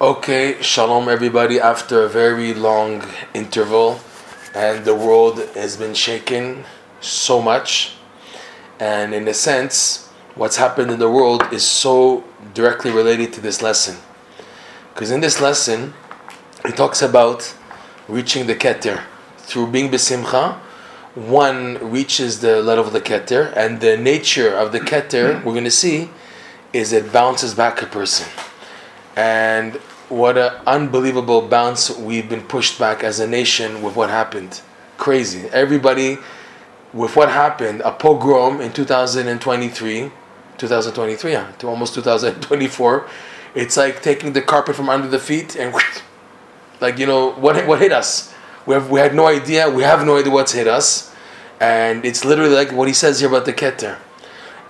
Okay, shalom everybody. After a very long interval, and the world has been shaken so much, and in a sense, what's happened in the world is so directly related to this lesson. Because in this lesson, it talks about reaching the Keter. Through being besimcha, one reaches the level of the Keter, and the nature of the Keter, we're going to see, is it bounces back a person. And what an unbelievable bounce we've been pushed back as a nation with what happened. Crazy. Everybody, with what happened, a pogrom in 2023, 2023, yeah, to almost 2024, it's like taking the carpet from under the feet and like, you know, what, what hit us? We, have, we had no idea, we have no idea what's hit us. And it's literally like what he says here about the Keter.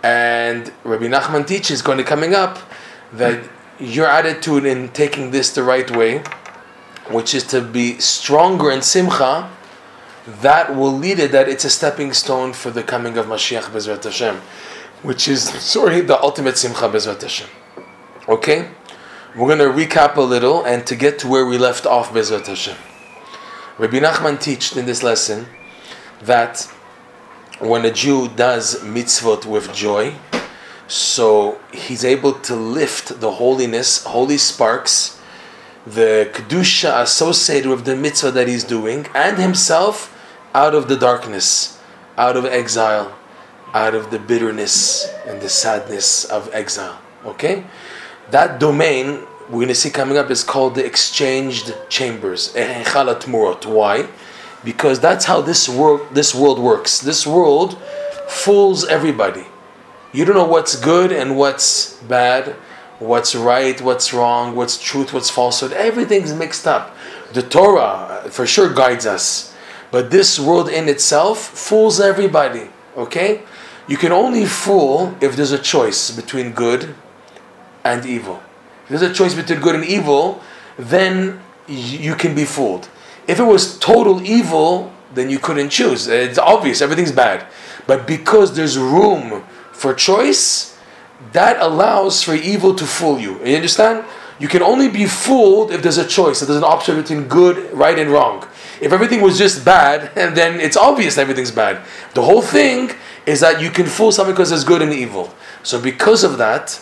And Rabbi Nachman teaches going to coming up that your attitude in taking this the right way, which is to be stronger in simcha, that will lead it that it's a stepping stone for the coming of Mashiach Bezrat Hashem, which is sorry the ultimate simcha Bezrat Hashem. Okay, we're going to recap a little and to get to where we left off Bezrat Hashem. Rabbi Nachman taught in this lesson that when a Jew does mitzvot with joy, so he's able to lift the holiness, holy sparks, the kedusha associated with the mitzvah that he's doing, and himself out of the darkness, out of exile, out of the bitterness and the sadness of exile. Okay, that domain we're going to see coming up is called the exchanged chambers. Eh, Why? Because that's how this world this world works. This world fools everybody. You don't know what's good and what's bad, what's right, what's wrong, what's truth, what's falsehood. Everything's mixed up. The Torah uh, for sure guides us, but this world in itself fools everybody. Okay? You can only fool if there's a choice between good and evil. If there's a choice between good and evil, then you can be fooled. If it was total evil, then you couldn't choose. It's obvious, everything's bad. But because there's room for choice, that allows for evil to fool you. You understand? You can only be fooled if there's a choice, if there's an option between good, right, and wrong. If everything was just bad, then it's obvious everything's bad. The whole thing is that you can fool someone because there's good and evil. So because of that,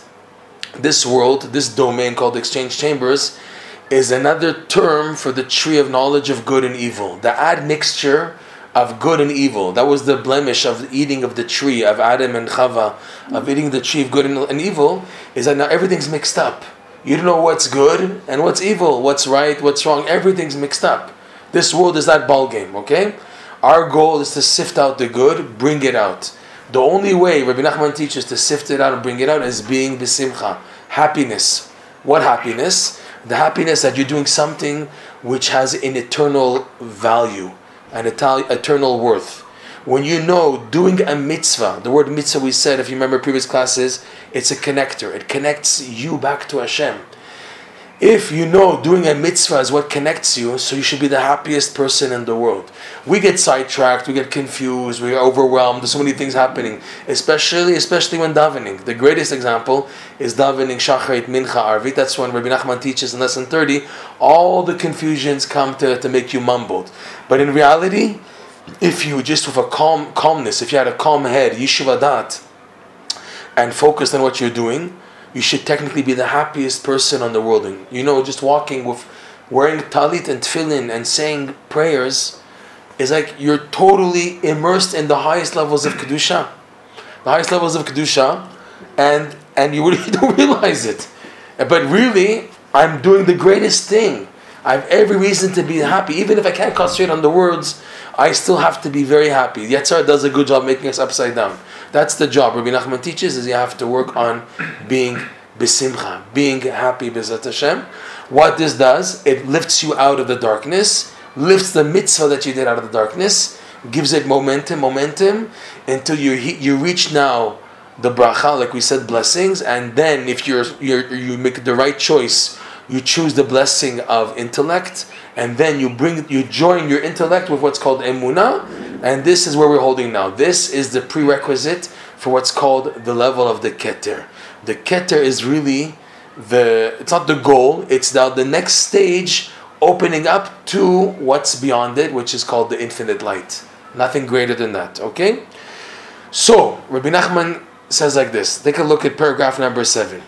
this world, this domain called exchange chambers, is another term for the tree of knowledge of good and evil. The admixture of good and evil. That was the blemish of eating of the tree of Adam and Chava, of eating the tree of good and evil, is that now everything's mixed up. You don't know what's good and what's evil, what's right, what's wrong. Everything's mixed up. This world is that ball game, okay? Our goal is to sift out the good, bring it out. The only way Rabbi Nachman teaches to sift it out and bring it out is being besimcha, happiness. What happiness? The happiness that you're doing something which has an eternal value, an eternal worth. When you know doing a mitzvah, the word mitzvah we said, if you remember previous classes, it's a connector. It connects you back to Hashem. If you know doing a mitzvah is what connects you, so you should be the happiest person in the world. We get sidetracked, we get confused, we are overwhelmed. There's so many things happening, especially especially when davening. The greatest example is davening shacharit mincha arvit. That's when Rabbi Nachman teaches in lesson 30. All the confusions come to, to make you mumbled. But in reality, if you just with a calm calmness, if you had a calm head, yeshiva and focused on what you're doing, you should technically be the happiest person on the world. And you know, just walking with wearing talit and tefillin and saying prayers is like you're totally immersed in the highest levels of kedusha, the highest levels of kedusha, and and you really don't realize it. But really, I'm doing the greatest thing. I have every reason to be happy, even if I can't concentrate on the words. I still have to be very happy. Yetzer hara does a good job making us upside down. That's the job. Rabbi Nachman teaches is you have to work on being besimcha, being happy bezat Hashem. What this does, it lifts you out of the darkness, lifts the mitzvah that you did out of the darkness, gives it momentum, momentum, until you you reach now the bracha, like we said, blessings, and then if you're, you're you make the right choice, you choose the blessing of intellect, and then you bring you join your intellect with what's called emuna, and this is where we're holding now. This is the prerequisite for what's called the level of the keter. The keter is really the it's not the goal. It's now the next stage, opening up to what's beyond it, which is called the infinite light. Nothing greater than that. Okay. So Rabbi Nachman says like this. Take a look at paragraph number seven.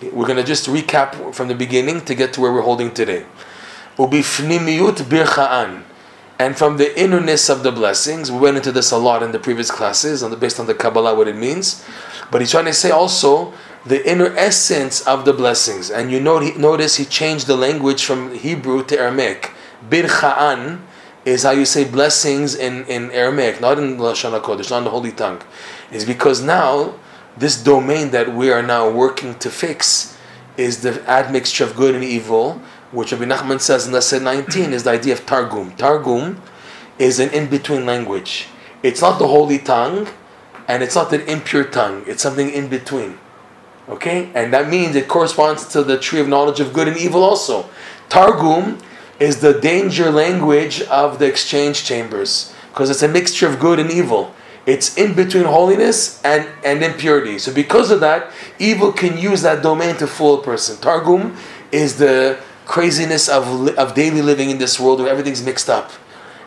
We're going to just recap from the beginning to get to where we're holding today. Ubifnimiyut bircha'an. And from the innerness of the blessings, we went into this a lot in the previous classes, on the, based on the Kabbalah, what it means. But he's trying to say also the inner essence of the blessings. And you notice he changed the language from Hebrew to Aramaic. Bircha'an is how you say blessings in, in Aramaic, not in Lashon HaKodesh, not in the Holy Tongue. Is because now this domain that we are now working to fix is the admixture of good and evil, which Rabbi Nachman says in lesson 19 is the idea of Targum. Targum is an in between language. It's not the holy tongue, and it's not an impure tongue. It's something in between. Okay? And that means it corresponds to the tree of knowledge of good and evil also. Targum is the danger language of the exchange chambers because it's a mixture of good and evil. It's in between holiness and, and impurity. So because of that, evil can use that domain to fool a person. Targum is the craziness of, of daily living in this world where everything's mixed up.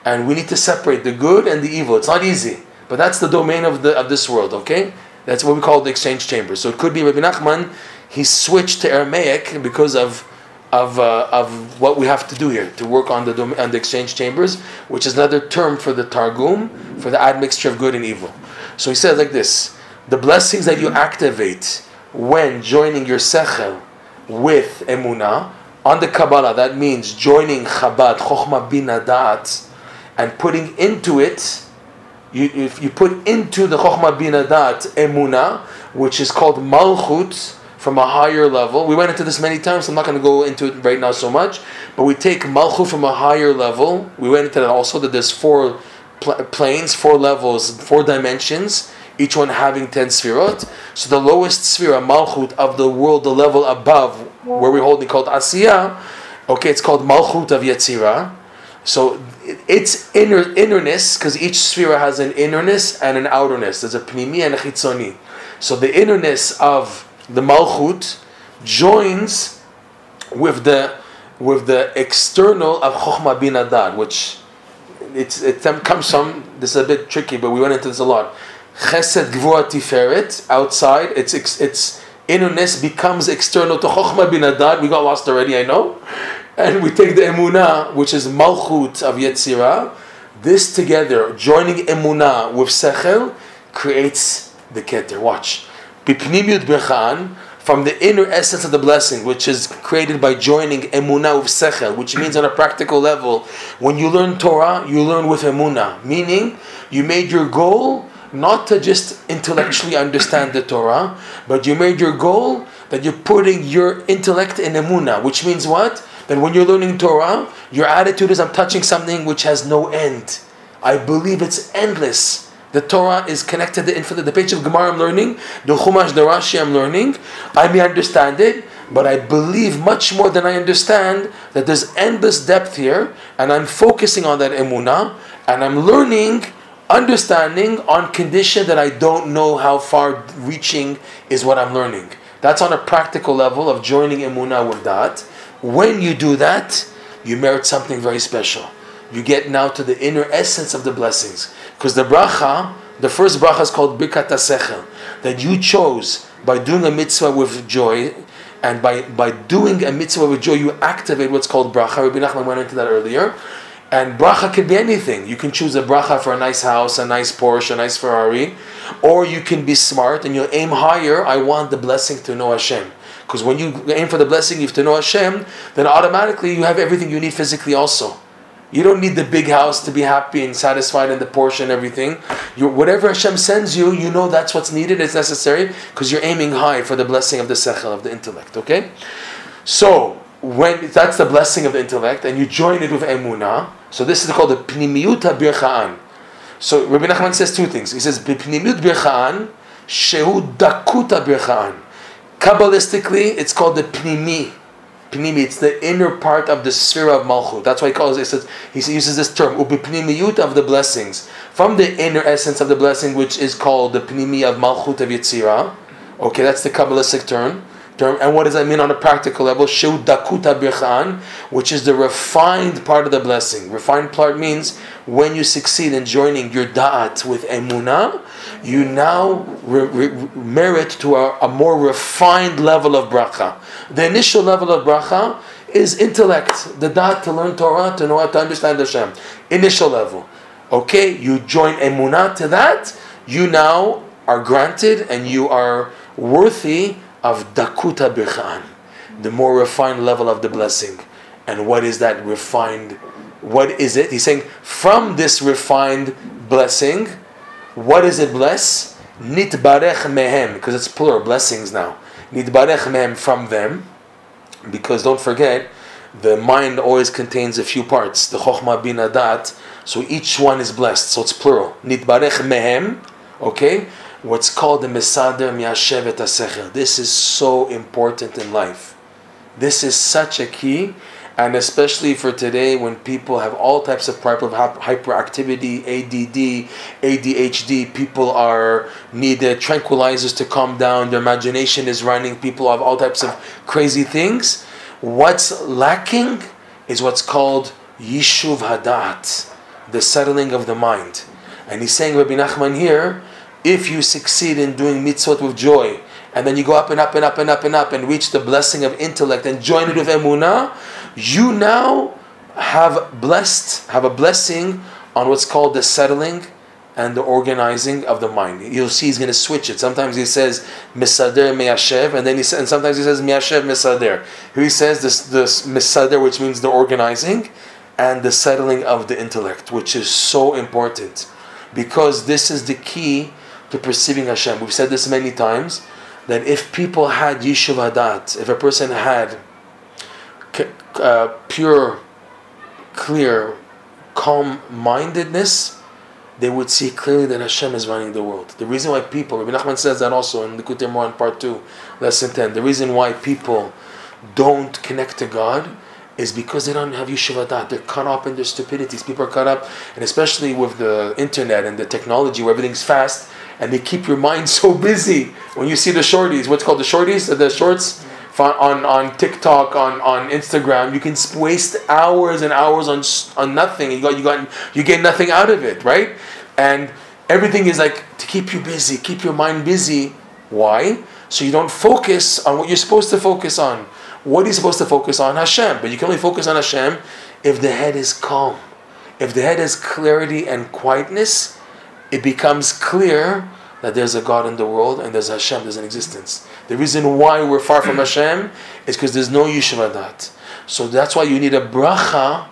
And we need to separate the good and the evil. It's not easy, but that's the domain of, the, of this world, okay? That's what we call the exchange chamber. So it could be Rabbi Nachman, he switched to Aramaic because of of, uh, of what we have to do here to work on the on the exchange chambers, which is another term for the targum for the admixture of good and evil. So he says like this: the blessings that you activate when joining your sechel with emuna on the Kabbalah, that means joining Chabad, Chokhmah Binah Da'at, and putting into it, you, if you put into the Chokhmah Binah Da'at Emuna, which is called Malchut, from a higher level. We went into this many times, so I'm not going to go into it right now so much. But we take Malchut from a higher level. We went into that also, that there's four pl- planes, four levels, four dimensions each one having 10 sfirot. So the lowest sphere, Malchut, of the world, the level above, where we hold it called Asiya, okay, it's called Malchut of Yetzirah. So its inner innerness, because each sphere has an innerness and an outerness. There's a pnimi and a chitzoni. So the innerness of the Malchut joins with the with the external of Chokhmah bin Adad, which it's, it comes from, this is a bit tricky, but we went into this a lot. Chesed Gvura Tiferet outside. Its its innerness becomes external to Chochma bin Adad. We got lost already, I know. And we take the Emunah, which is Malchut of Yetzirah. This together, joining Emunah with Sechel, creates the Keter. Watch. Bipnimiyut Birchan, from the inner essence of the blessing, which is created by joining emunah with sechel, which means on a practical level, when you learn Torah, you learn with emunah, meaning you made your goal not to just intellectually understand the Torah, but you made your goal that you're putting your intellect in emuna, which means what? That when you're learning Torah, your attitude is I'm touching something which has no end. I believe it's endless. The Torah is connected to infinite. The page of Gemara I'm learning, the Chumash, the Rashi I'm learning, I may understand it, but I believe much more than I understand that there's endless depth here, and I'm focusing on that emuna, and I'm learning understanding on condition that I don't know how far reaching is what I'm learning. That's on a practical level of joining Emunah with that. When you do that, you merit something very special. You get now to the inner essence of the blessings. Because the bracha, the first bracha is called Birkat Sechel, that you chose by doing a mitzvah with joy, and by, by doing a mitzvah with joy, you activate what's called bracha. Rabbi Nachman went into that earlier. And bracha could be anything. You can choose a bracha for a nice house, a nice Porsche, a nice Ferrari, or you can be smart and you'll aim higher. I want the blessing to know Hashem. Because when you aim for the blessing, you have to know Hashem, then automatically you have everything you need physically also. You don't need the big house to be happy and satisfied in the Porsche and everything. You, whatever Hashem sends you, you know that's what's needed, it's necessary, because you're aiming high for the blessing of the sechel, of the intellect, okay? So, when that's the blessing of the intellect, and you join it with emunah. So this is called the pnimiyuta birchaan. So Rabbi Nachman says two things. He says pnimiyut birchaan, shehu dakuta birchaan. Kabbalistically, it's called the pnimi. Pnimi, it's the inner part of the sphere of Malchut. That's why he calls it, he uses this term, ubipnimiyut of the blessings. From the inner essence of the blessing, which is called the pnimi of Malchut of Yetzirah. Okay, that's the Kabbalistic term And what does that mean on a practical level? Dakuta birchan, which is the refined part of the blessing. Refined part means when you succeed in joining your da'at with emunah, you now re- re- merit to a, a, more refined level of bracha. The initial level of bracha is intellect, the da'at to learn Torah, to know how to understand Hashem. Initial level. Okay, you join emunah to that, you now are granted and you are worthy of dakuta birchan, the more refined level of the blessing. And what is that refined? What is it? He's saying from this refined blessing, what does it bless? Nitbarech mehem, because it's plural blessings now. Nitbarech mehem from them, because don't forget, the mind always contains a few parts. The chokhmah bin adat, so each one is blessed. So it's plural. Nitbarech mehem, okay what's called the Mesader Miyashevet HaSechel. This is so important in life. This is such a key, and especially for today when people have all types of hyperactivity, ADD, ADHD, people are needed tranquilizers to calm down, their imagination is running, people have all types of crazy things. What's lacking is what's called Yishuv Hadat, the settling of the mind. And he's saying, Rabbi Nachman here, if you succeed in doing mitzvot with joy, and then you go up and up and up and up and up and reach the blessing of intellect and join it with emunah, you now have blessed, have a blessing on what's called the settling and the organizing of the mind. You'll see he's going to switch it. Sometimes he says misader miyashev, and then he says, and sometimes he says miyashev misader. Here he says this this misader, which means the organizing, and the settling of the intellect, which is so important, because this is the key to perceiving Hashem. We've said this many times that if people had Yishuv Adat, if a person had uh, pure, clear, calm mindedness, they would see clearly that Hashem is running the world. The reason why people, Rabbi Nachman says that also in the Likutei Moharan part 2, lesson 10, the reason why people don't connect to God is because they don't have Yishuv Adat. They're caught up in their stupidities. People are caught up, and especially with the internet and the technology where everything's fast, and they keep your mind so busy. When you see the shorties, what's called the shorties, the shorts on, on TikTok, on, on Instagram, you can waste hours and hours on on nothing. You got you got you get nothing out of it, right? And everything is like to keep you busy, keep your mind busy. Why? So you don't focus on what you're supposed to focus on. What are you supposed to focus on? Hashem. But you can only focus on Hashem if the head is calm. If the head has clarity and quietness, it becomes clear that there's a God in the world and there's Hashem, there's an existence. The reason why we're far from Hashem is because there's no Yishuv Adat. So that's why you need a bracha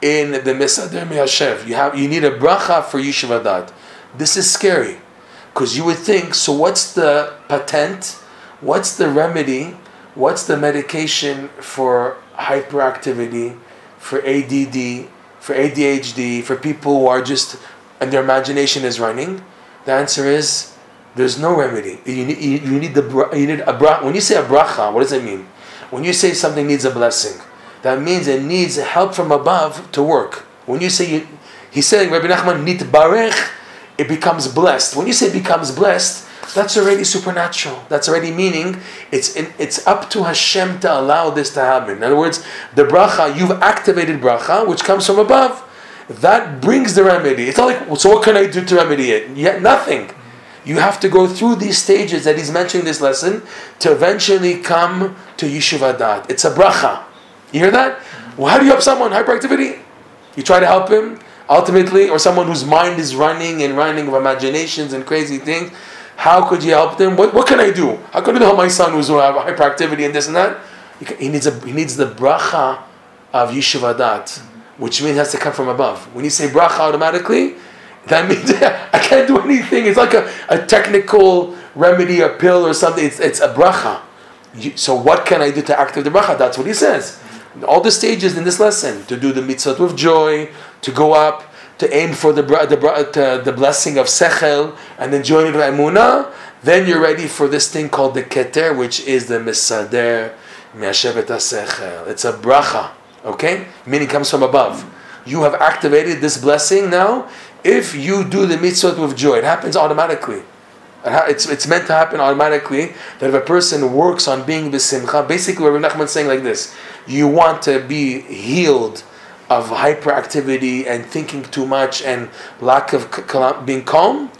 in the Mesader Me'ashev. You have you need a bracha for Yishuv Adat. This is scary because you would think. So what's the patent? What's the remedy? What's the medication for hyperactivity, for ADD, for ADHD, for people who are just and their imagination is running? The answer is there's no remedy. You need, you need the you need a bracha. When you say a bracha, what does it mean? When you say something needs a blessing, that means it needs help from above to work. When you say you, he's saying Rabbi Nachman nitbarech, it becomes blessed. When you say becomes blessed, that's already supernatural. That's already meaning it's in, it's up to Hashem to allow this to happen. In other words, the bracha you've activated bracha, which comes from above that brings the remedy. It's not like, so what can I do to remedy it? Yet nothing. You have to go through these stages that he's mentioning this lesson to eventually come to Yishuv Adat. It's a bracha. You hear that? Well, how do you help someone? Hyperactivity? You try to help him, ultimately, or someone whose mind is running and running of imaginations and crazy things. How could you help them? What, what can I do? How can I help my son who's have hyperactivity and this and that? He needs, a, he needs the bracha of Yishuv Adat which means has to come from above. When you say bracha automatically, that means I can't do anything. It's like a, a technical remedy, a pill or something. It's, it's a bracha. You, so what can I do to activate the bracha? That's what he says. All the stages in this lesson to do the mitzvot with joy, to go up, to aim for the the, the blessing of sechel, and then join it with emunah. Then you're ready for this thing called the keter, which is the misader, me'ashevet sechel. It's a bracha. Okay? Meaning comes from above. You have activated this blessing now. If you do the mitzvot with joy, it happens automatically. It's, it's meant to happen automatically that if a person works on being besimcha, basically what Rabbi Nachman is saying like this, you want to be healed of hyperactivity and thinking too much and lack of being calm,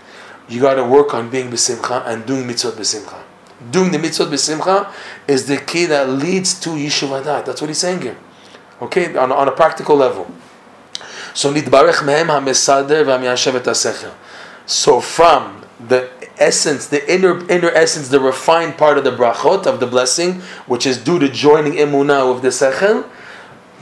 you got to work on being besimcha and doing mitzvot besimcha. Doing the mitzvot besimcha is the key that leads to yeshuvadat. That's what he's saying here. Okay, on, on a practical level. So nitbarech mehem hamesader v'amyashev So from the essence, the inner inner essence, the refined part of the brachot of the blessing, which is due to joining emunah with the sechel,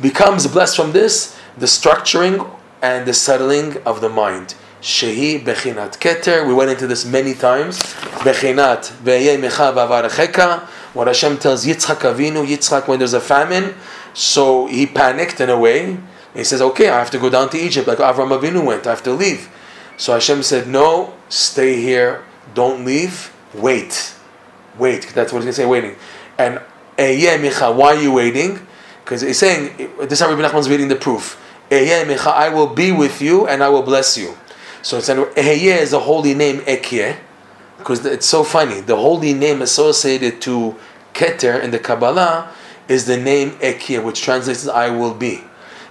becomes blessed from this the structuring and the settling of the mind. Shehi bechinat keter. We went into this many times. Bechinat ve'yeh What Hashem tells Yitzchak Avinu, Yitzchak, when there's a famine, so he panicked in a way. He says, "Okay, I have to go down to Egypt, like Avram Avinu went. I have to leave." So Hashem said, "No, stay here. Don't leave. Wait, wait." That's what he's going to say. Waiting, and Eye Michael why are you waiting? Because he's saying, this is how Rabbi Nachman is reading the proof. Eyeh Micha, I will be with you and I will bless you. So it's Ehye is a holy name, Ekye, because it's so funny. The holy name associated to Keter in the Kabbalah is the name Ekye, which translates as I will be.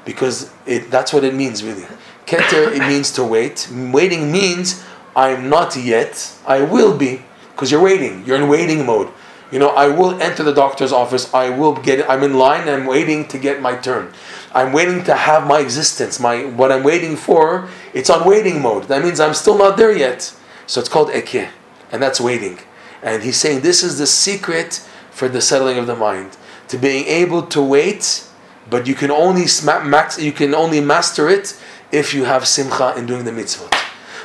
Because it, that's what it means, really. Keter, it means to wait. Waiting means I'm not yet, I will be. Because you're waiting, you're in waiting mode. You know, I will enter the doctor's office. I will get. I'm in line. I'm waiting to get my turn. I'm waiting to have my existence. My what I'm waiting for. It's on waiting mode. That means I'm still not there yet. So it's called ekeh, and that's waiting. And he's saying this is the secret for the settling of the mind, to being able to wait, but you can only max. You can only master it if you have simcha in doing the mitzvot.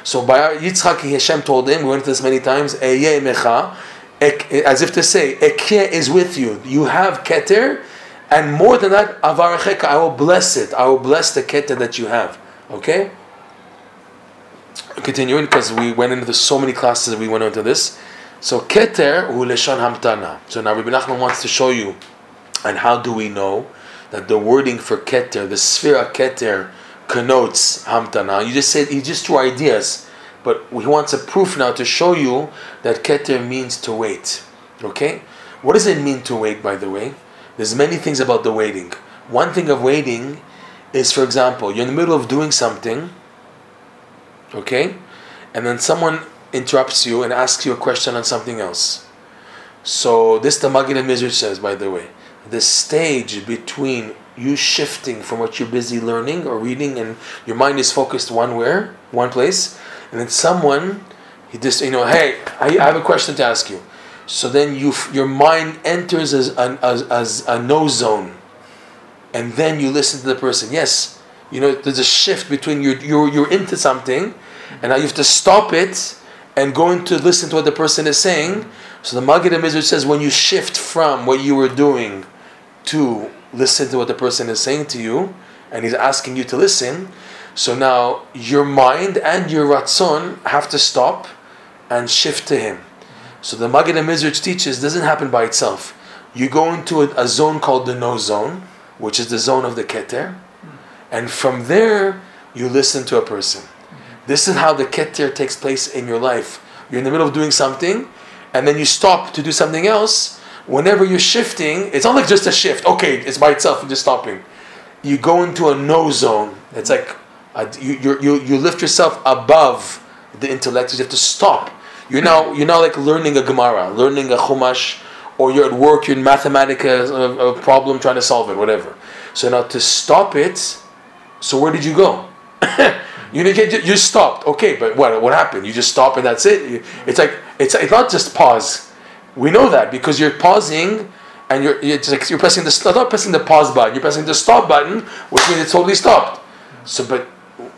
So by Yitzchak, Hashem told him, we went to this many times, mecha as if to say, Ekeh is with you. You have Keter, and more than that, Avaracheka, I will bless it. I will bless the Keter that you have. Okay? Continuing, because we went into so many classes, we went into this. So, Keter, hu hamtana. So now Rabbi Nachman wants to show you, and how do we know that the wording for Keter, the Sphira Keter, connotes hamtana? You just said, he just threw ideas. But he wants a proof now to show you that keter means to wait. Okay? What does it mean to wait, by the way? There's many things about the waiting. One thing of waiting is, for example, you're in the middle of doing something, okay? And then someone interrupts you and asks you a question on something else. So this the Magid Mezritch says, by the way. The stage between you shifting from what you're busy learning or reading and your mind is focused one where, one place, and then someone he just you know hey I, have a question to ask you. So then you your mind enters as, an, as, as a no zone and then you listen to the person. Yes you know there's a shift between you you're, you're into something and now you have to stop it and going to listen to what the person is saying so the Magid Mezritch says when you shift from what you were doing to listen to what the person is saying to you and he's asking you to listen so now your mind and your ratzon have to stop and shift to him. So the Magid Mezritch teaches doesn't happen by itself. You go into a, a, zone called the no zone, which is the zone of the keter, and from there you listen to a person. This is how the keter takes place in your life. You're in the middle of doing something, and then you stop to do something else. Whenever you're shifting, it's not like just a shift. Okay, it's by itself. You're just stopping. You go into a no zone. It's like uh, you, you, you lift yourself above the intellect. You have to stop. You're now you're now like learning a Gemara, learning a Chumash, or you're at work, you're in mathematics, a, a problem trying to solve it, whatever. So now to stop it, so where did you go? you you stopped. Okay, but what what happened? You just stop and that's it. It's like it's it's not just pause. We know that because you're pausing and you're you're, like, you're pressing the not pressing the pause button. You're pressing the stop button, which means it's totally stopped. So, but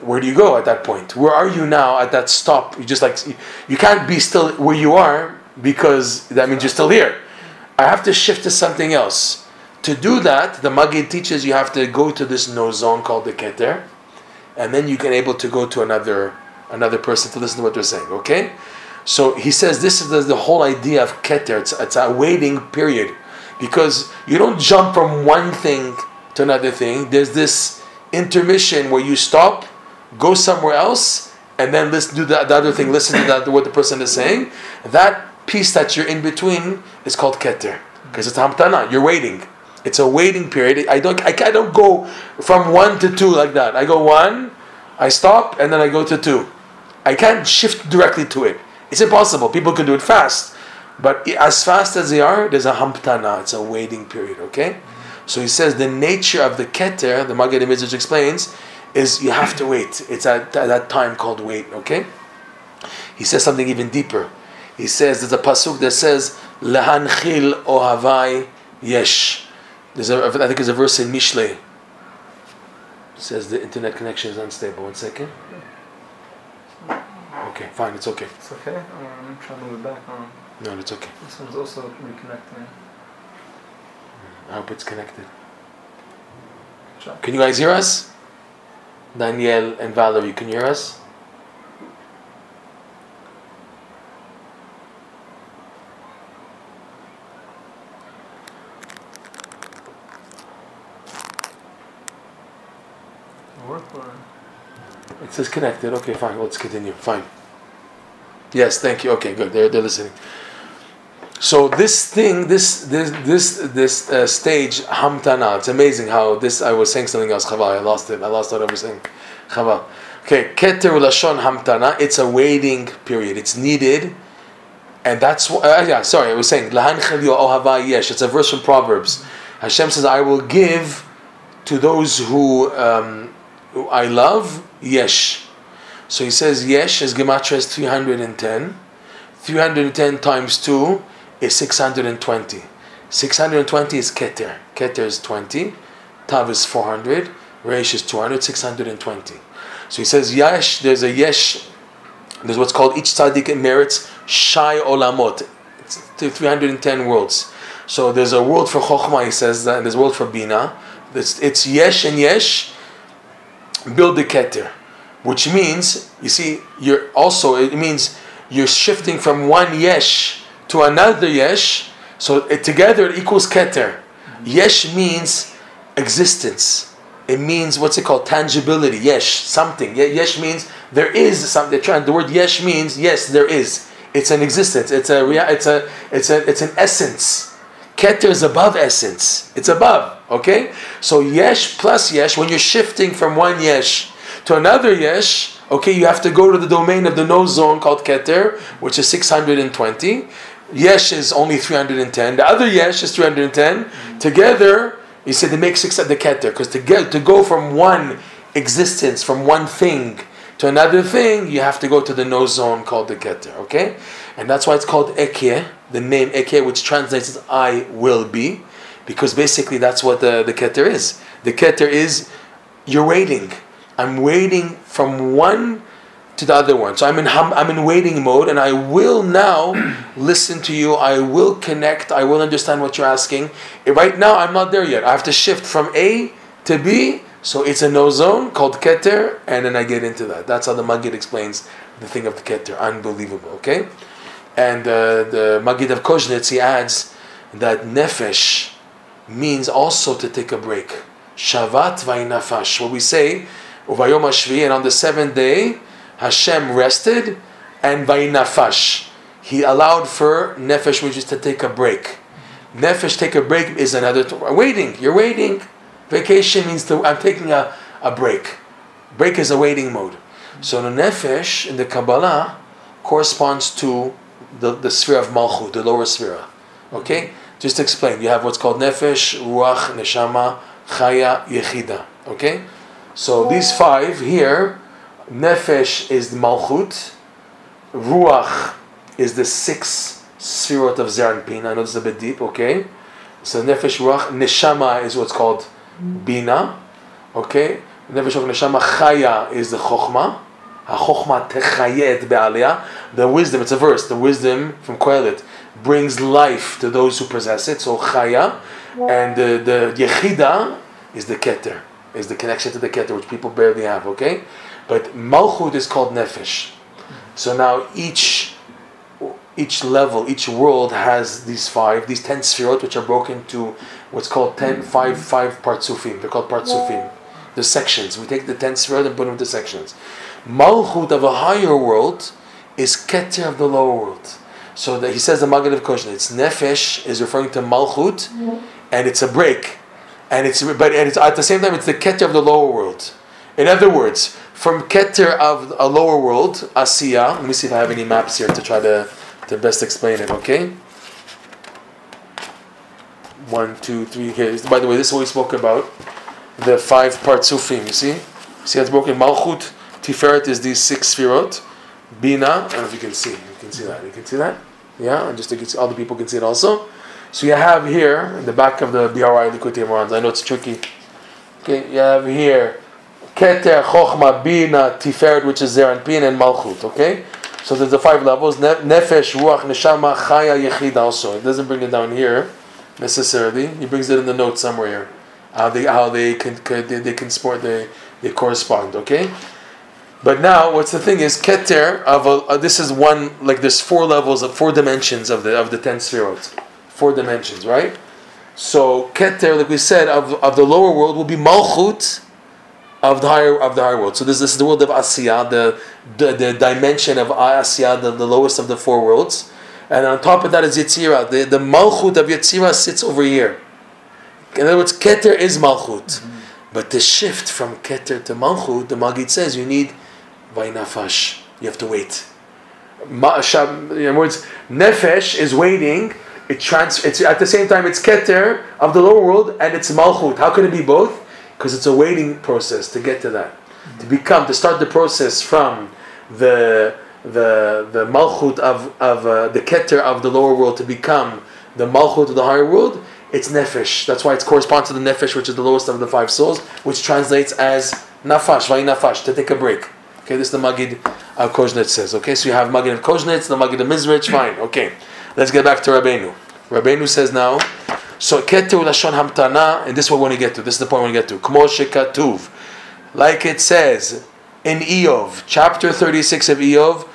where do you go at that point? Where are you now at that stop? You just like you can't be still where you are because that means you're still here. I have to shift to something else. To do that, the Magid teaches you have to go to this no zone called the Keter, and then you get able to go to another another person to listen to what they're saying. Okay, so he says this is the, the whole idea of Keter. It's, it's a waiting period because you don't jump from one thing to another thing. There's this intermission where you stop go somewhere else, and then listen do the, the other thing, listen to that, what the person is saying. That piece that you're in between is called keter because it's hamtana. You're waiting. It's a waiting period. I don't I, I don't go from one to two like that. I go one, I stop, and then I go to two. I can't shift directly to it. It's impossible. People can do it fast, but as fast as they are, there's a hamtana. It's a waiting period. Okay. So he says the nature of the keter, the Maggid Mezritch explains, is you have to wait. It's at that time called wait. Okay. He says something even deeper. He says there's a pasuk that says lehanchil ohavai yesh. There's a, I think there's a verse in Mishle. Says the internet connection is unstable. One second. Okay, fine, it's okay. It's okay? I'm trying to move it back on. No, it's okay. This one's also reconnecting. I hope it's connected. Can you guys hear us? Danielle and Valerie, you can you hear us? It says connected. Okay, fine. Let's continue. Fine. Yes, thank you. Okay, good. They're, they're listening. So this thing, this this this this uh, stage, hamtana. It's amazing how this. I was saying something else. Chava, I lost it. I lost what I was saying. Okay, keter lashon hamtana. It's a waiting period. It's needed, and that's wh- uh, yeah. Sorry, I was saying lahan ohava yesh. It's a verse from Proverbs. Hashem says, "I will give to those who, um, I love yesh." So he says yesh is gematria is three hundred and ten. 310 times 2 is 620. 620 is Keter. Keter is 20. Tav is 400. Reish is 200. 620. So he says Yesh, there's a Yesh, there's what's called each tzaddik merits Shai Olamot. It's 310 worlds. So there's a world for Chokhmah, he says and there's a world for Bina. It's, it's Yesh and Yesh, build the Keter. Which means, you see, you're also, it means you're shifting from one yesh to another yesh, so it, together it equals keter. Yesh means existence. It means what's it called? Tangibility. Yesh, something. Ye- Yesh means there is something. The word yesh means yes, there is. It's an existence. It's a It's a. It's a. It's an essence. Keter is above essence. It's above. Okay. So yesh plus yesh. When you're shifting from one yesh to another yesh, okay, you have to go to the domain of the no zone called Keter, which is 620. Yesh is only 310. The other Yesh is 310. Together, you said they make six at the Keter, because to get to go from one existence, from one thing to another thing, you have to go to the no zone called the Keter, okay? And that's why it's called Ekye, the name Ekye, which translates as I will be, because basically that's what the, the Keter is. The Keter is you're waiting. I'm waiting from one to the other one. So I'm in I'm in waiting mode, and I will now listen to you. I will connect. I will understand what you're asking. Right now, I'm not there yet. I have to shift from A to B. So it's a no zone called Keter, and then I get into that. That's how the Magid explains the thing of the Keter. Unbelievable. Okay, and uh, the Magid of Koznitz he adds that nefesh means also to take a break. Shavat vaynafash. What we say, uvayom and on the seventh day, Hashem rested, and vaynafash. He allowed for nefesh, which is to take a break. Nefesh, take a break, is another. T- waiting. You're waiting. Vacation means to. I'm taking a, a break. Break is a waiting mode. So the nefesh in the Kabbalah corresponds to the, the sphere of Malchut, the lower sphere. Okay? Just to explain, you have what's called nefesh, ruach, neshama, chaya, yechida. Okay? So these five here, nefesh is the malchut, ruach is the six spherot of Zeir Anpin. I know it's a bit deep, okay? So nefesh, ruach, neshama is what's called bina. Okay? Nefesh of neshama, chaya is the chokhmah. HaChokhmah techayet be'aliyah. The wisdom, it's a verse, the wisdom from Kohelet brings life to those who possess it. So chaya. And the, the yechida is the keter, is the connection to the keter, which people barely have, okay? But malchut is called nefesh. So now each each level, each world has these five, these ten sfirot, which are broken to what's called ten, five, five partsufim. They're called partsufim. The sections. We take the ten sfirot and put them into sections. Malchut of a higher world is Keter of the lower world. So that he says the Maggid of Koshin, it's Nefesh is referring to Malchut, and it's a break. And it's but and it's at the same time it's the Keter of the lower world. In other words, from Keter of a lower world, Asiya, let me see if I have any maps here to try to, to best explain it, okay? One, two, three, here. By the way, this is what we spoke about. The five parts partsufim, you see? See it's broken? Malchut, Tiferet is these six sfirot. Bina, I don't know if you can see. You can see that. You can see that? Yeah, and just to you all the people can see it also. So you have here, in the back of the BRI Likutei Moharans, I know it's tricky. Okay, you have here Keter, Chochma, Bina, Tiferet, which is there, and Pin, and Malchut, okay? So there's the five levels. Nefesh, Ruach, Neshama, Chaya, Yechid also. It doesn't bring it down here necessarily. He brings it in the notes somewhere here. How they how they can, they, they can sport they they correspond. Okay. But now, what's the thing is keter of a, uh, this is one like there's four levels of four dimensions of the of the ten spheroids, four dimensions, right? So keter, like we said, of, of the lower world will be malchut of the higher of the higher world. So this, this is the world of Asiya, the, the the dimension of Asiya, the, the lowest of the four worlds. And on top of that is Yetzirah. The, the Malchut of Yetzirah sits over here. In other words, Keter is Malchut. Mm-hmm. But the shift from Keter to Malchut, the Magid says you need Vainafash. You have to wait. in words, Nefesh is waiting. It trans, it's at the same time it's Keter of the lower world and it's Malchut. How can it be both? Because it's a waiting process to get to that. Mm-hmm. To become, to start the process from the the the malchut of of uh, the keter of the lower world to become the malchut of the higher world, it's nefesh. That's why it corresponds to the nefesh, which is the lowest of the five souls, which translates as nafash, vay nafash, to take a break. Okay, this is the Magid of Koznetz says. Okay, so you have Magid of Koznetz, the Magid of Mezritch, fine. Okay, let's get back to Rabbeinu. Rabbeinu says now, so keter lashon hamtana, and this is what we want to get to. This is the point we want to get to. Kmo shekatuv, like it says in Eov, chapter 36 of Eov,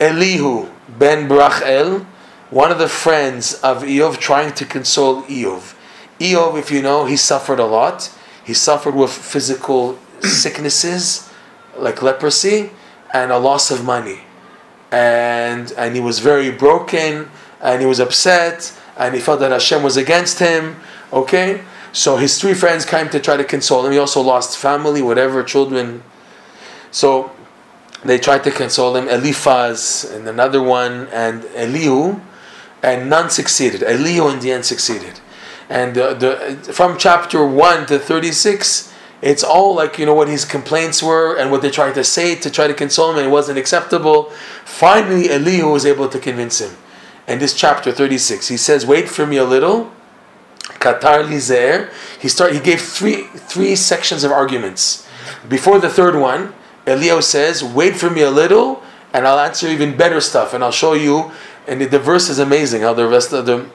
Elihu ben Brachel, one of the friends of Eov, trying to console Eov. Eov, if you know, he suffered a lot. He suffered with physical sicknesses, like leprosy, and a loss of money. And, and he was very broken, and he was upset, and he felt that Hashem was against him. Okay? So his three friends came to try to console him. He also lost family, whatever, children. So they tried to console him, Eliphaz and another one, and Elihu, and none succeeded. Elihu in the end succeeded. And the, the, from chapter 1 to 36, it's all like, you know, what his complaints were and what they tried to say to try to console him, and it wasn't acceptable. Finally, Elihu was able to convince him. And this chapter 36, he says, Wait for me a little. Qatar Lizer. He start. He gave three three sections of arguments. Before the third one, elihu says, Wait for me a little, and I'll answer even better stuff, and I'll show you. And the verse is amazing how the rest of the.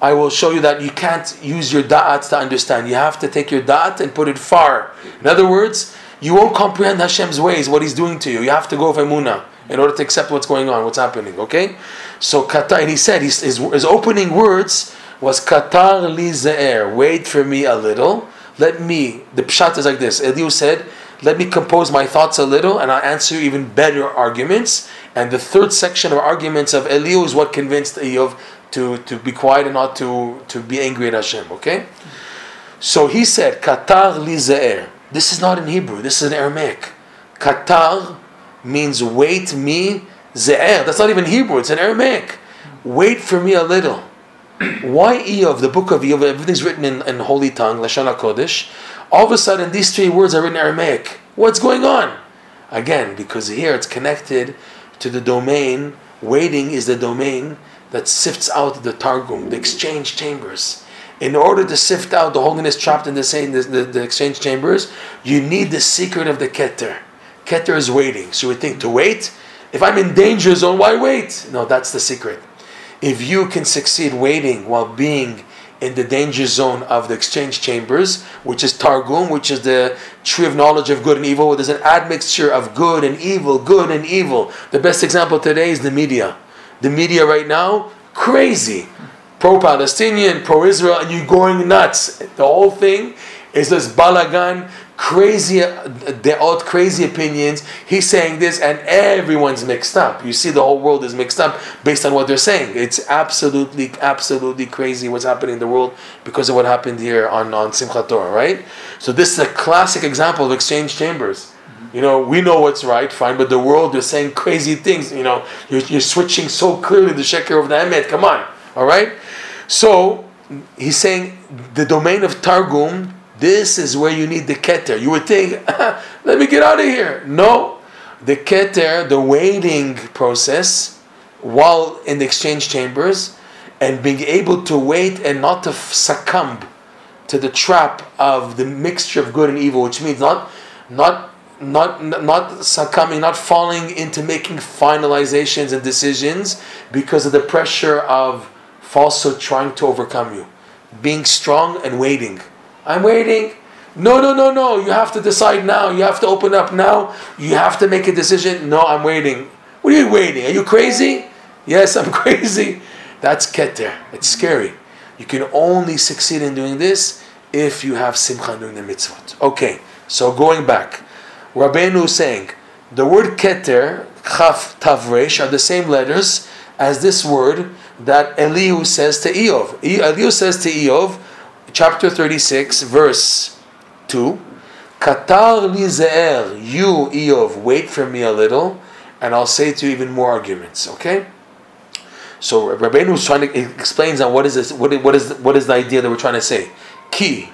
I will show you that you can't use your da'at to understand. You have to take your da'at and put it far. In other words, you won't comprehend Hashem's ways, what He's doing to you. You have to go with Emunah in order to accept what's going on, what's happening. Okay? So, Qatar, and he said, his, his, his opening words was Qatar li ze'er, wait for me a little. Let me, the pshat is like this. Elihu said, let me compose my thoughts a little and I'll answer even better arguments. And the third section of arguments of Elihu is what convinced Eov to, to be quiet and not to, to be angry at Hashem. Okay? So he said, Qatar li ze'er. This is not in Hebrew, this is in Aramaic. Katar means wait me ze'er. That's not even Hebrew, it's in Aramaic. Wait for me a little. Why Eov, the book of Eov, everything's written in, in holy tongue, Lashon HaKodesh. All of a sudden, these three words are written in Aramaic. What's going on? Again, because here it's connected to the domain, waiting is the domain that sifts out the Targum, the exchange chambers. In order to sift out the holiness trapped in the, same, the, the, the exchange chambers, you need the secret of the Keter. Keter is waiting. So you think to wait. If I'm in danger zone, why wait? No, that's the secret if you can succeed waiting while being in the danger zone of the exchange chambers, which is Targum, which is the tree of knowledge of good and evil, there's an admixture of good and evil, good and evil. The best example today is the media. The media right now, crazy. Pro Palestinian, pro Israel, and you're going nuts. The whole thing is this balagan crazy, all crazy opinions. He's saying this, and everyone's mixed up. You see, the whole world is mixed up based on what they're saying. It's absolutely, absolutely crazy what's happening in the world because of what happened here on, on Simchat Torah, right? So this is a classic example of exchange chambers. You know, we know what's right, fine, but the world is saying crazy things. You know, you're, you're switching so clearly the sheker of the emet. Come on, all right? So he's saying the domain of Targum this is where you need the keter. You would think, let me get out of here. No, the keter, the waiting process, while in the exchange chambers, and being able to wait and not to succumb to the trap of the mixture of good and evil, which means not, not, not, not succumbing, not falling into making finalizations and decisions because of the pressure of falsehood trying to overcome you. Being strong and waiting. I'm waiting. No, no, no, no. You have to decide now. You have to open up now. You have to make a decision. No, I'm waiting. What are you waiting? Are you crazy? Yes, I'm crazy. That's keter. It's scary. You can only succeed in doing this if you have simcha doing the mitzvot. Okay, so going back, Rabbeinu is saying the word keter, chaf, tavresh, are the same letters as this word that Elihu says to Eov. Elihu says to Eov, chapter 36, verse 2. Katar li ze'er, you, Eov, wait for me a little, and I'll say to you even more arguments, okay? So Rabbeinu is trying to explains on what is this, what is, what is what is the idea that we're trying to say. Ki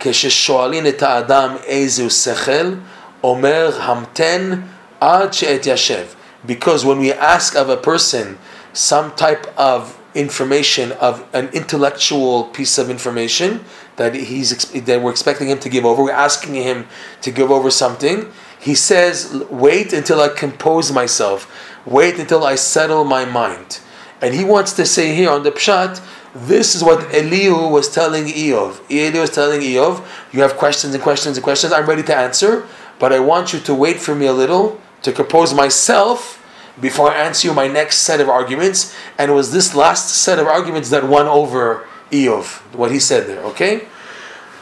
כששואלין את האדם איזה שכל, Omer Hamten Ad She'et Yashev. Because when we ask of a person some type of information, of an intellectual piece of information that, he's, that we're expecting him to give over, we're asking him to give over something, he says, Wait until I compose myself, wait until I settle my mind. And he wants to say here on the Pshat, this is what Elihu was telling Eov. Elihu was telling Eov, you have questions and questions and questions, I'm ready to answer but I want you to wait for me a little to compose myself." before I answer you my next set of arguments. And it was this last set of arguments that won over Eov, what he said there, okay?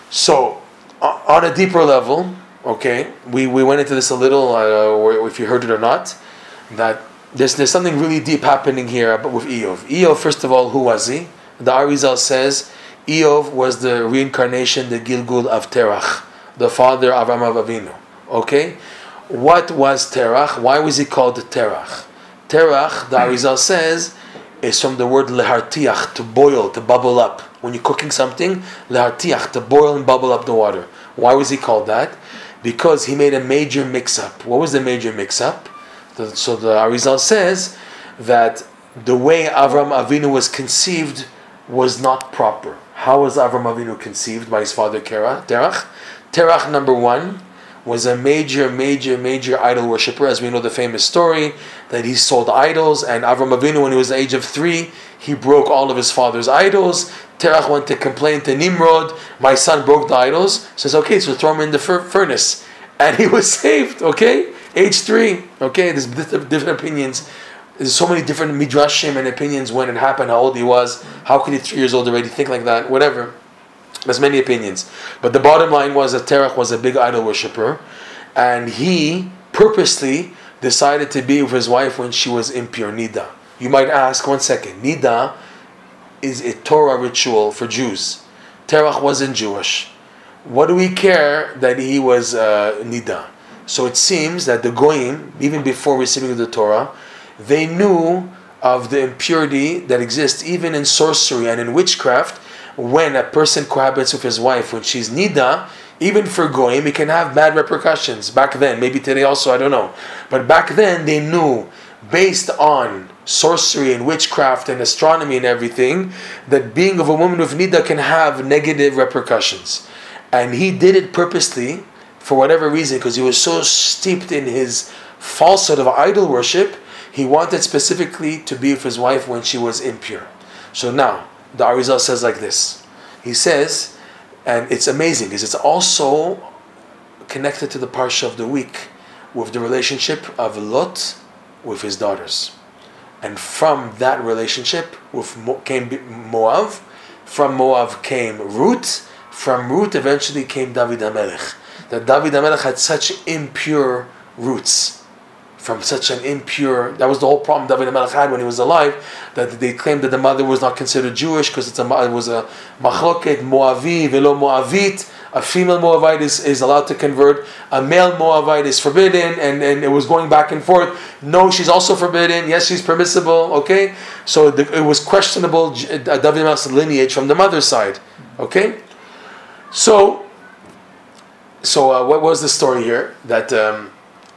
So, on a deeper level, okay, we, we went into this a little, uh, if you heard it or not, that there's, there's something really deep happening here with Eov. Eov, first of all, who was he? The Arizal says Eov was the reincarnation, the Gilgul of Terach, the father of Avraham Avinu. Okay? What was Terach? Why was he called Terach? Terach, the hmm. Arizal says, is from the word lehartiach, to boil, to bubble up. When you're cooking something, lehartiach, to boil and bubble up the water. Why was he called that? Because he made a major mix-up. What was the major mix-up? So the Arizal says that the way Avram Avinu was conceived was not proper. How was Avram Avinu conceived by his father Terach? Terach number one was a major, major, major idol worshiper, as we know the famous story that he sold idols, and Avram Avinu, when he was the age of three, he broke all of his father's idols. Terach went to complain to Nimrod, my son broke the idols. Says, okay, so throw him in the furnace. And he was saved, okay? Age three, okay? There's different opinions. There's so many different midrashim and opinions when it happened, how old he was, how could he three years old already think like that, whatever. There's many opinions. But the bottom line was that Terach was a big idol worshiper, and he purposely decided to be with his wife when she was impure, Nida. You might ask, one second, Nida is a Torah ritual for Jews. Terach wasn't Jewish. What do we care that he was uh, Nida? So it seems that the Goyim, even before receiving the Torah, they knew of the impurity that exists even in sorcery and in witchcraft when a person cohabits with his wife when she's nida, even for goyim, it can have bad repercussions. Back then, maybe today also, I don't know. But back then, they knew, based on sorcery and witchcraft and astronomy and everything, that being of a woman with nida can have negative repercussions. And he did it purposely, for whatever reason, because he was so steeped in his falsehood of idol worship, he wanted specifically to be with his wife when she was impure. So now, the Arizal says like this. He says, and it's amazing because it's also connected to the parsha of the week with the relationship of Lot with his daughters. And from that relationship with Mo- came Moab. From Moab came Ruth. From Ruth eventually came David HaMelech. that David HaMelech had such impure roots. From such an impure, that was the whole problem David HaMelech had when he was alive, that they claimed that the mother was not considered Jewish because it was a machloket, Moavi, velo Moavit, a female Moabite is, is allowed to convert, a male Moabite is forbidden, and, and it was going back and forth. No, she's also forbidden. Yes, she's permissible. Okay, so the, it was questionable uh, David Melch's lineage from the mother's side. Okay, so so uh, what was the story here? That um,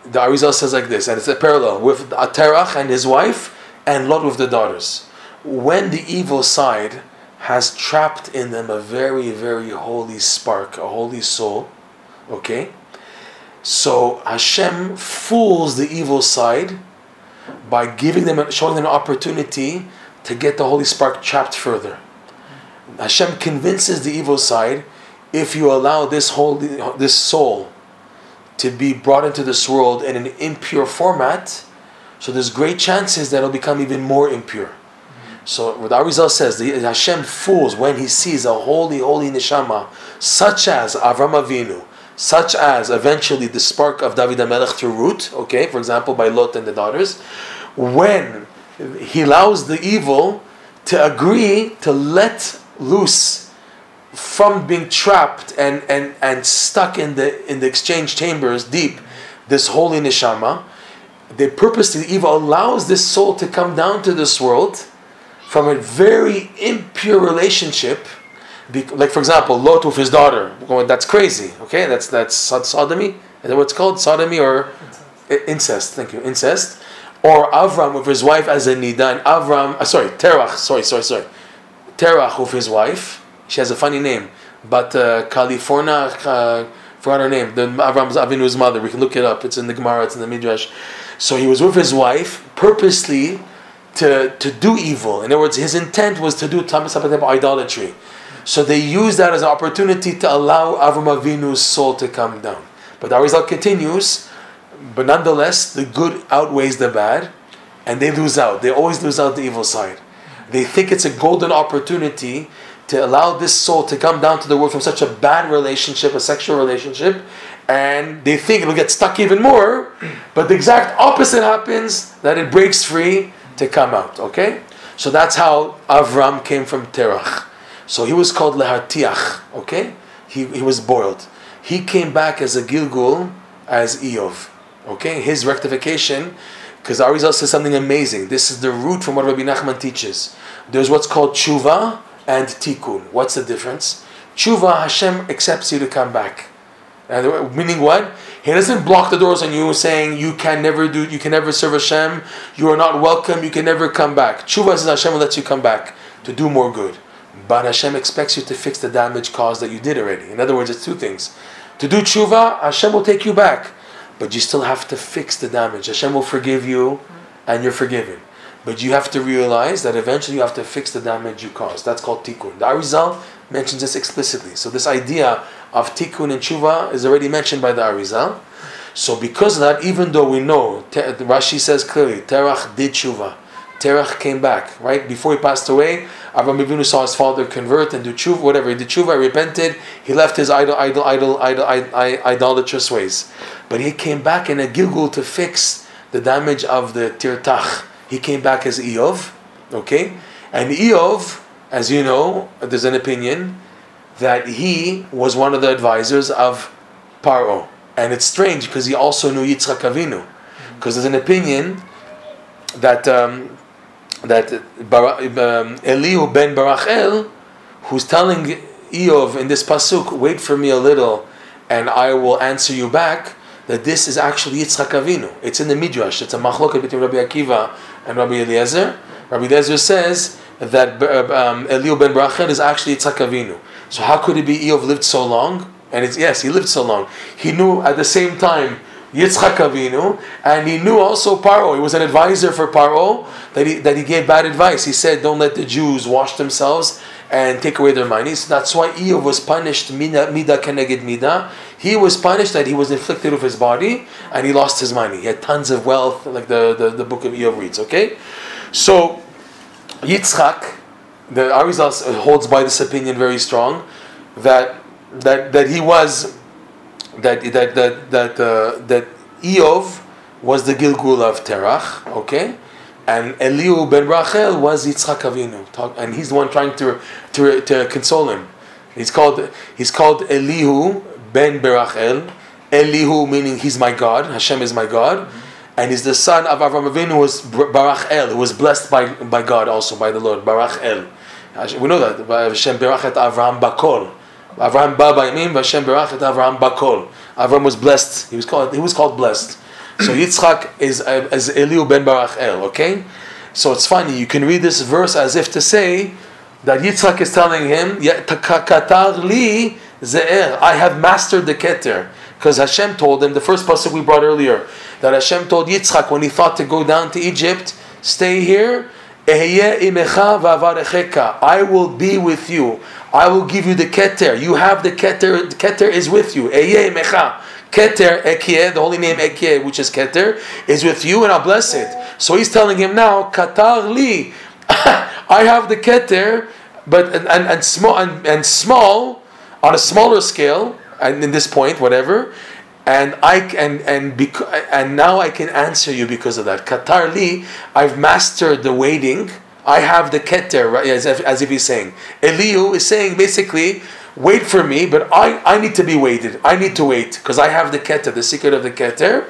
the Arizal says like this, and it's a parallel with Terach and his wife, and Lot with the daughters. When the evil side has trapped in them a very, very holy spark, a holy soul. Okay? So Hashem fools the evil side by giving them, showing them an opportunity to get the holy spark trapped further. Hashem convinces the evil side if you allow this holy, this soul to be brought into this world in an impure format, so there's great chances that it'll become even more impure. So what Arizal says, the Hashem fools when he sees a holy, holy neshama, such as Avram Avinu, such as eventually the spark of David HaMelech to root, okay, for example, by Lot and the daughters, when he allows the evil to agree to let loose from being trapped and, and, and stuck in the in the exchange chambers deep, this holy neshama, the purpose the evil allows this soul to come down to this world from a very impure relationship, like for example, Lot with his daughter. That's crazy. Okay, that's that's sodomy. Is that what it's called? Sodomy or incest? incest thank you, incest. Or Avram with his wife as a nida, and Avram, uh, sorry, Terach, sorry, sorry, sorry, Terach with his wife. She has a funny name, but uh, California. Uh, forgot her name. The Avram's Avinu's mother. We can look it up. It's in the Gemara. It's in the Midrash. So he was with his wife purposely to, to do evil. In other words, his intent was to do tamas idolatry. So they used that as an opportunity to allow Avram Avinu's soul to come down. But the result continues, but nonetheless, the good outweighs the bad, and they lose out. They always lose out the evil side. They think it's a golden opportunity to allow this soul to come down to the world from such a bad relationship, a sexual relationship, and they think it'll get stuck even more, but the exact opposite happens that it breaks free to come out. Okay? So that's how Avram came from Terach. So he was called Lehartiach. Okay? He, he was boiled. He came back as a Gilgul as Eov. Okay? His rectification, because Arizal says something amazing. This is the root from what Rabbi Nachman teaches. There's what's called tshuva and tikkun. What's the difference? Tshuva, Hashem accepts you to come back. And meaning what? He doesn't block the doors on you saying you can never do, you can never serve Hashem, you are not welcome, you can never come back. Tshuva says Hashem will let you come back to do more good. But Hashem expects you to fix the damage caused that you did already. In other words, it's two things. To do tshuva, Hashem will take you back. But you still have to fix the damage. Hashem will forgive you and you're forgiven. But you have to realize that eventually you have to fix the damage you caused. That's called tikkun. The Arizal mentions this explicitly. So this idea of tikkun and tshuva is already mentioned by the Arizal. So because of that, even though we know, Rashi says clearly, Terach did tshuva. Terach came back, right? Before he passed away, Avraham Avinu saw his father convert and do tshuva, whatever. He did tshuva, repented, he left his idol, idol, idol, idol, idolatrous ways. But he came back in a gilgul to fix the damage of the tirtach. He came back as Eov, okay? And Eov, as you know, there's an opinion that he was one of the advisors of Paro. And it's strange because he also knew Yitzchak Avinu. Because there's an opinion that um, that um, Elihu ben Barachel, who's telling Eov in this pasuk, wait for me a little, and I will answer you back. That this is actually Yitzchak Avinu. It's in the Midrash. It's a machloket between Rabbi Akiva and Rabbi Eliezer. Rabbi Eliezer says that um, Elihu ben Barachel is actually Yitzchak Avinu. So how could it be Eov lived so long? And it's yes, he lived so long. He knew at the same time Yitzchak Avinu, and he knew also Paro. He was an advisor for Paro that he that he gave bad advice. He said, "Don't let the Jews wash themselves and take away their money." So that's why Eov was punished mida, keneged mida. He was punished that he was inflicted with his body and he lost his money. He had tons of wealth, like the the, the book of Eov reads. Okay, so Yitzchak the Arizal holds by this opinion very strong that that that he was that that that that uh, that Eov was the Gilgul of Terach, okay, and Elihu ben Rachel was Yitzchak Avinu, Talk- and he's the one trying to to, to console him. He's called he's called Elihu ben Berachel. Elihu meaning he's my God, Hashem is my God, and he's the son of Avraham Avinu who was Barachel, who was blessed by by God also by the Lord, Barachel. We know that Hashem Berachet Avraham Bakol. Avraham ba b'yamim, Hashem berachet Avraham bakol. Avraham was blessed. He was called. He was called blessed. So Yitzchak is is Eliu ben Barachel. Okay, so it's funny. You can read this verse as if to say that Yitzchak is telling him, "Ya- taka- "Katar li ze'er." I have mastered the keter. Because Hashem told him the first pasuk we brought earlier that Hashem told Yitzchak when he thought to go down to Egypt, stay here. I will be with you. I will give you the keter. You have the keter. The keter is with you. Eheye imecha. Keter Ekie, the holy name Ekie, which is Keter, is with you, and I'll bless it. So he's telling him now, Katar li, I have the Keter, but and, and, and small and, and small on a smaller scale, and in this point, whatever, and I and and bec- and now I can answer you because of that. Katar li, I've mastered the waiting. I have the Keter, right, as if, as if he's saying. Elihu is saying basically wait for me, but I, I need to be waited. I need to wait because I have the keter, the secret of the keter.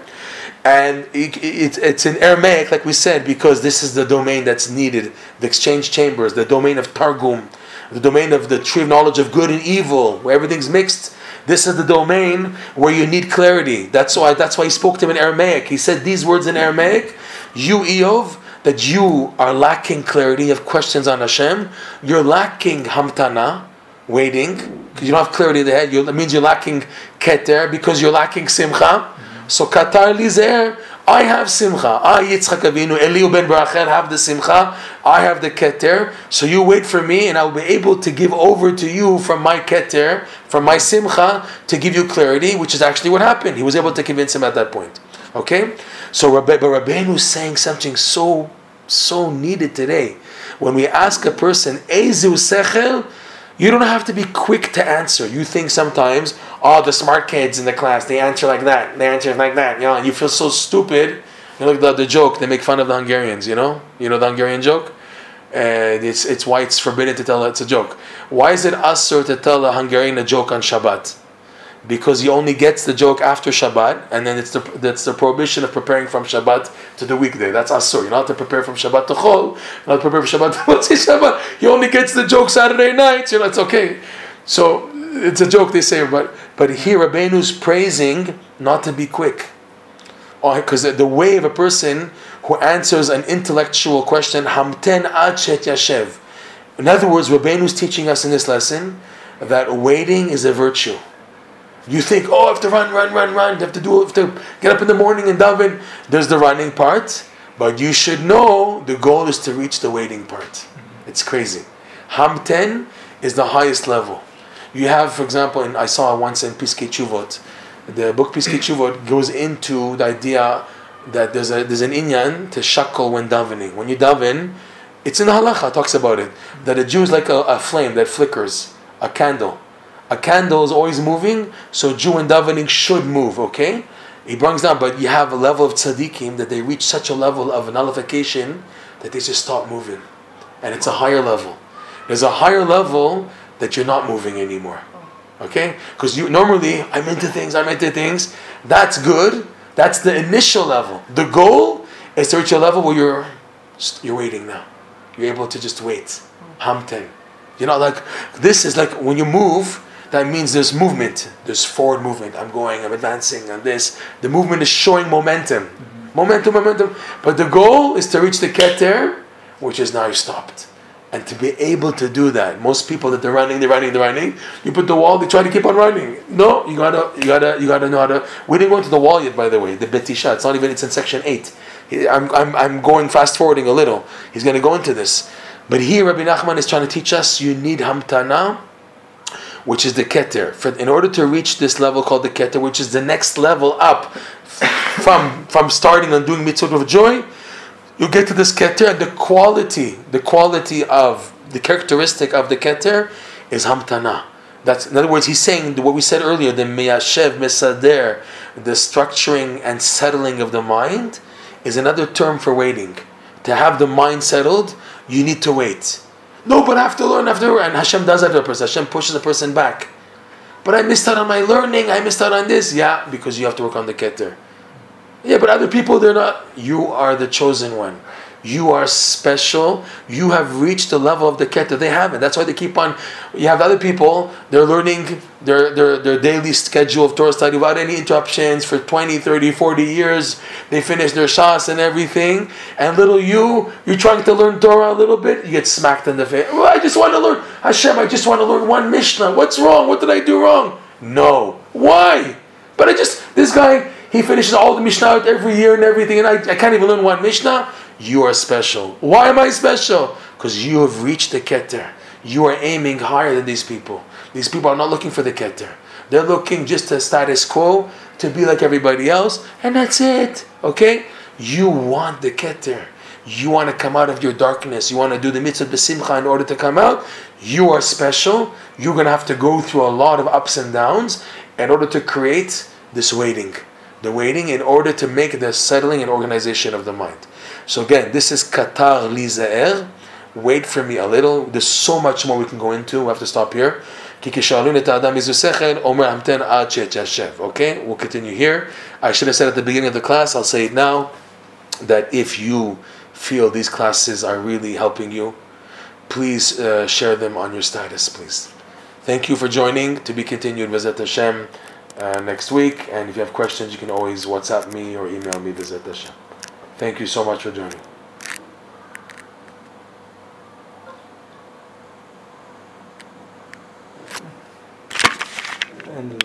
And it, it, it's in Aramaic, like we said, because this is the domain that's needed the exchange chambers, the domain of Targum, the domain of the tree of knowledge of good and evil, where everything's mixed. This is the domain where you need clarity. That's why, that's why he spoke to him in Aramaic. He said these words in Aramaic You, Eov, that you are lacking clarity, have questions on Hashem, you're lacking hamtana, waiting because you don't have clarity in the head. You, that means you're lacking keter because you're lacking simcha. So katar lizer, I have simcha. I Yitzchak Avinu, Eliu ben Barachel have the simcha. I have the keter. So you wait for me, and I will be able to give over to you from my keter, from my simcha, to give you clarity, which is actually what happened. He was able to convince him at that point. Okay, so Rabbe, but Rabbeinu is saying something so so needed today. When we ask a person, Ezu sechel, you don't have to be quick to answer. You think sometimes, oh, the smart kids in the class, they answer like that, they answer like that, you know, and you feel so stupid. You know, like the, joke, they make fun of the Hungarians, you know? You know the Hungarian joke? And it's, it's why it's forbidden to tell it's a joke. Why is it asur to tell a Hungarian a joke on Shabbat? Because he only gets the joke after Shabbat, and then it's the that's the prohibition of preparing from Shabbat to the weekday. That's asur. You're not to prepare from Shabbat to Chol. You're not prepare from Shabbat to Motzei Shabbat. He only gets the joke Saturday night. So you it's okay. So it's a joke they say, but but here Rabbeinu's praising not to be quick, oh, because the way of a person who answers an intellectual question, hamten ad shet yashev. In other words, Rabbeinu's teaching us in this lesson that waiting is a virtue. You think, oh, I have to run, run, run, run. You have to do, have to get up in the morning and daven. There's the running part, but you should know the goal is to reach the waiting part. It's crazy. Hamten is the highest level. You have, for example, and I saw once in Piskei Teshuvot, the book Piskei Teshuvot goes into the idea that there's a there's an inyan to shuckle when davening. When you daven, it's in the halacha talks about it that a Jew is like a, a flame that flickers, a candle. A candle is always moving, so Jew and davening should move. Okay, he brings down, but you have a level of tzaddikim that they reach such a level of nullification that they just stop moving, and it's a higher level. There's a higher level that you're not moving anymore. Okay, because you normally I'm into things, I'm into things. That's good. That's the initial level. The goal is to reach a level where you're you're waiting now. You're able to just wait. Hamten. You know, like this is like when you move. That means there's movement. There's forward movement. I'm going. I'm advancing. And this. The movement is showing momentum. Mm-hmm. Momentum, momentum. But the goal is to reach the keter, which is now you stopped. And to be able to do that, most people that they're running, they're running, they're running. You put the wall, they try to keep on running. No, you gotta, you gotta, you gotta know how to. We didn't go into the wall yet, by the way. The betisha. It's not even. It's in section eight. I'm, I'm, I'm going fast forwarding a little. He's going to go into this, but here Rabbi Nachman is trying to teach us. You need hamtana, which is the keter. For in order to reach this level called the keter, which is the next level up from from starting and doing mitzvot of joy you get to this keter and the quality, the quality of the characteristic of the keter is hamtana. That's in other words, he's saying what we said earlier, the miyashev misader, the structuring and settling of the mind, is another term for waiting. To have the mind settled, you need to wait. No, but I have to learn, I have to learn. And Hashem does that to a person. Hashem pushes a person back. But I missed out on my learning, I missed out on this. Yeah, because you have to work on the keter. Yeah, but other people, they're not. You are the chosen one. You are special. You have reached the level of the keter. They haven't. That's why they keep on. You have other people, they're learning their, their, their daily schedule of Torah study without any interruptions for 20, 30, 40 years. They finish their shas and everything. And little you, you're trying to learn Torah a little bit, you get smacked in the face. I just want to learn. Hashem, I just want to learn one Mishnah. What's wrong? What did I do wrong? No. Why? But I just, this guy, he finishes all the Mishnah every year and everything, and I, I can't even learn one Mishnah. You are special. Why am I special? Because you have reached the Keter. You are aiming higher than these people. These people are not looking for the Keter. They're looking just to status quo, to be like everybody else, and that's it. Okay? You want the Keter. You want to come out of your darkness. You want to do the mitzvah besimcha in order to come out. You are special. You're going to have to go through a lot of ups and downs in order to create this waiting. The waiting in order to make the settling and organization of the mind. So again, this is Katar Lizaer. Wait for me a little. There's so much more we can go into. We have to stop here. Okay, we'll continue here. I should have said at the beginning of the class, I'll say it now, that if you feel these classes are really helping you, please uh, share them on your status, please. Thank you for joining. To be continued, visit Hashem uh, next week. And if you have questions, you can always WhatsApp me or email me, visit Hashem. Thank you so much for joining. And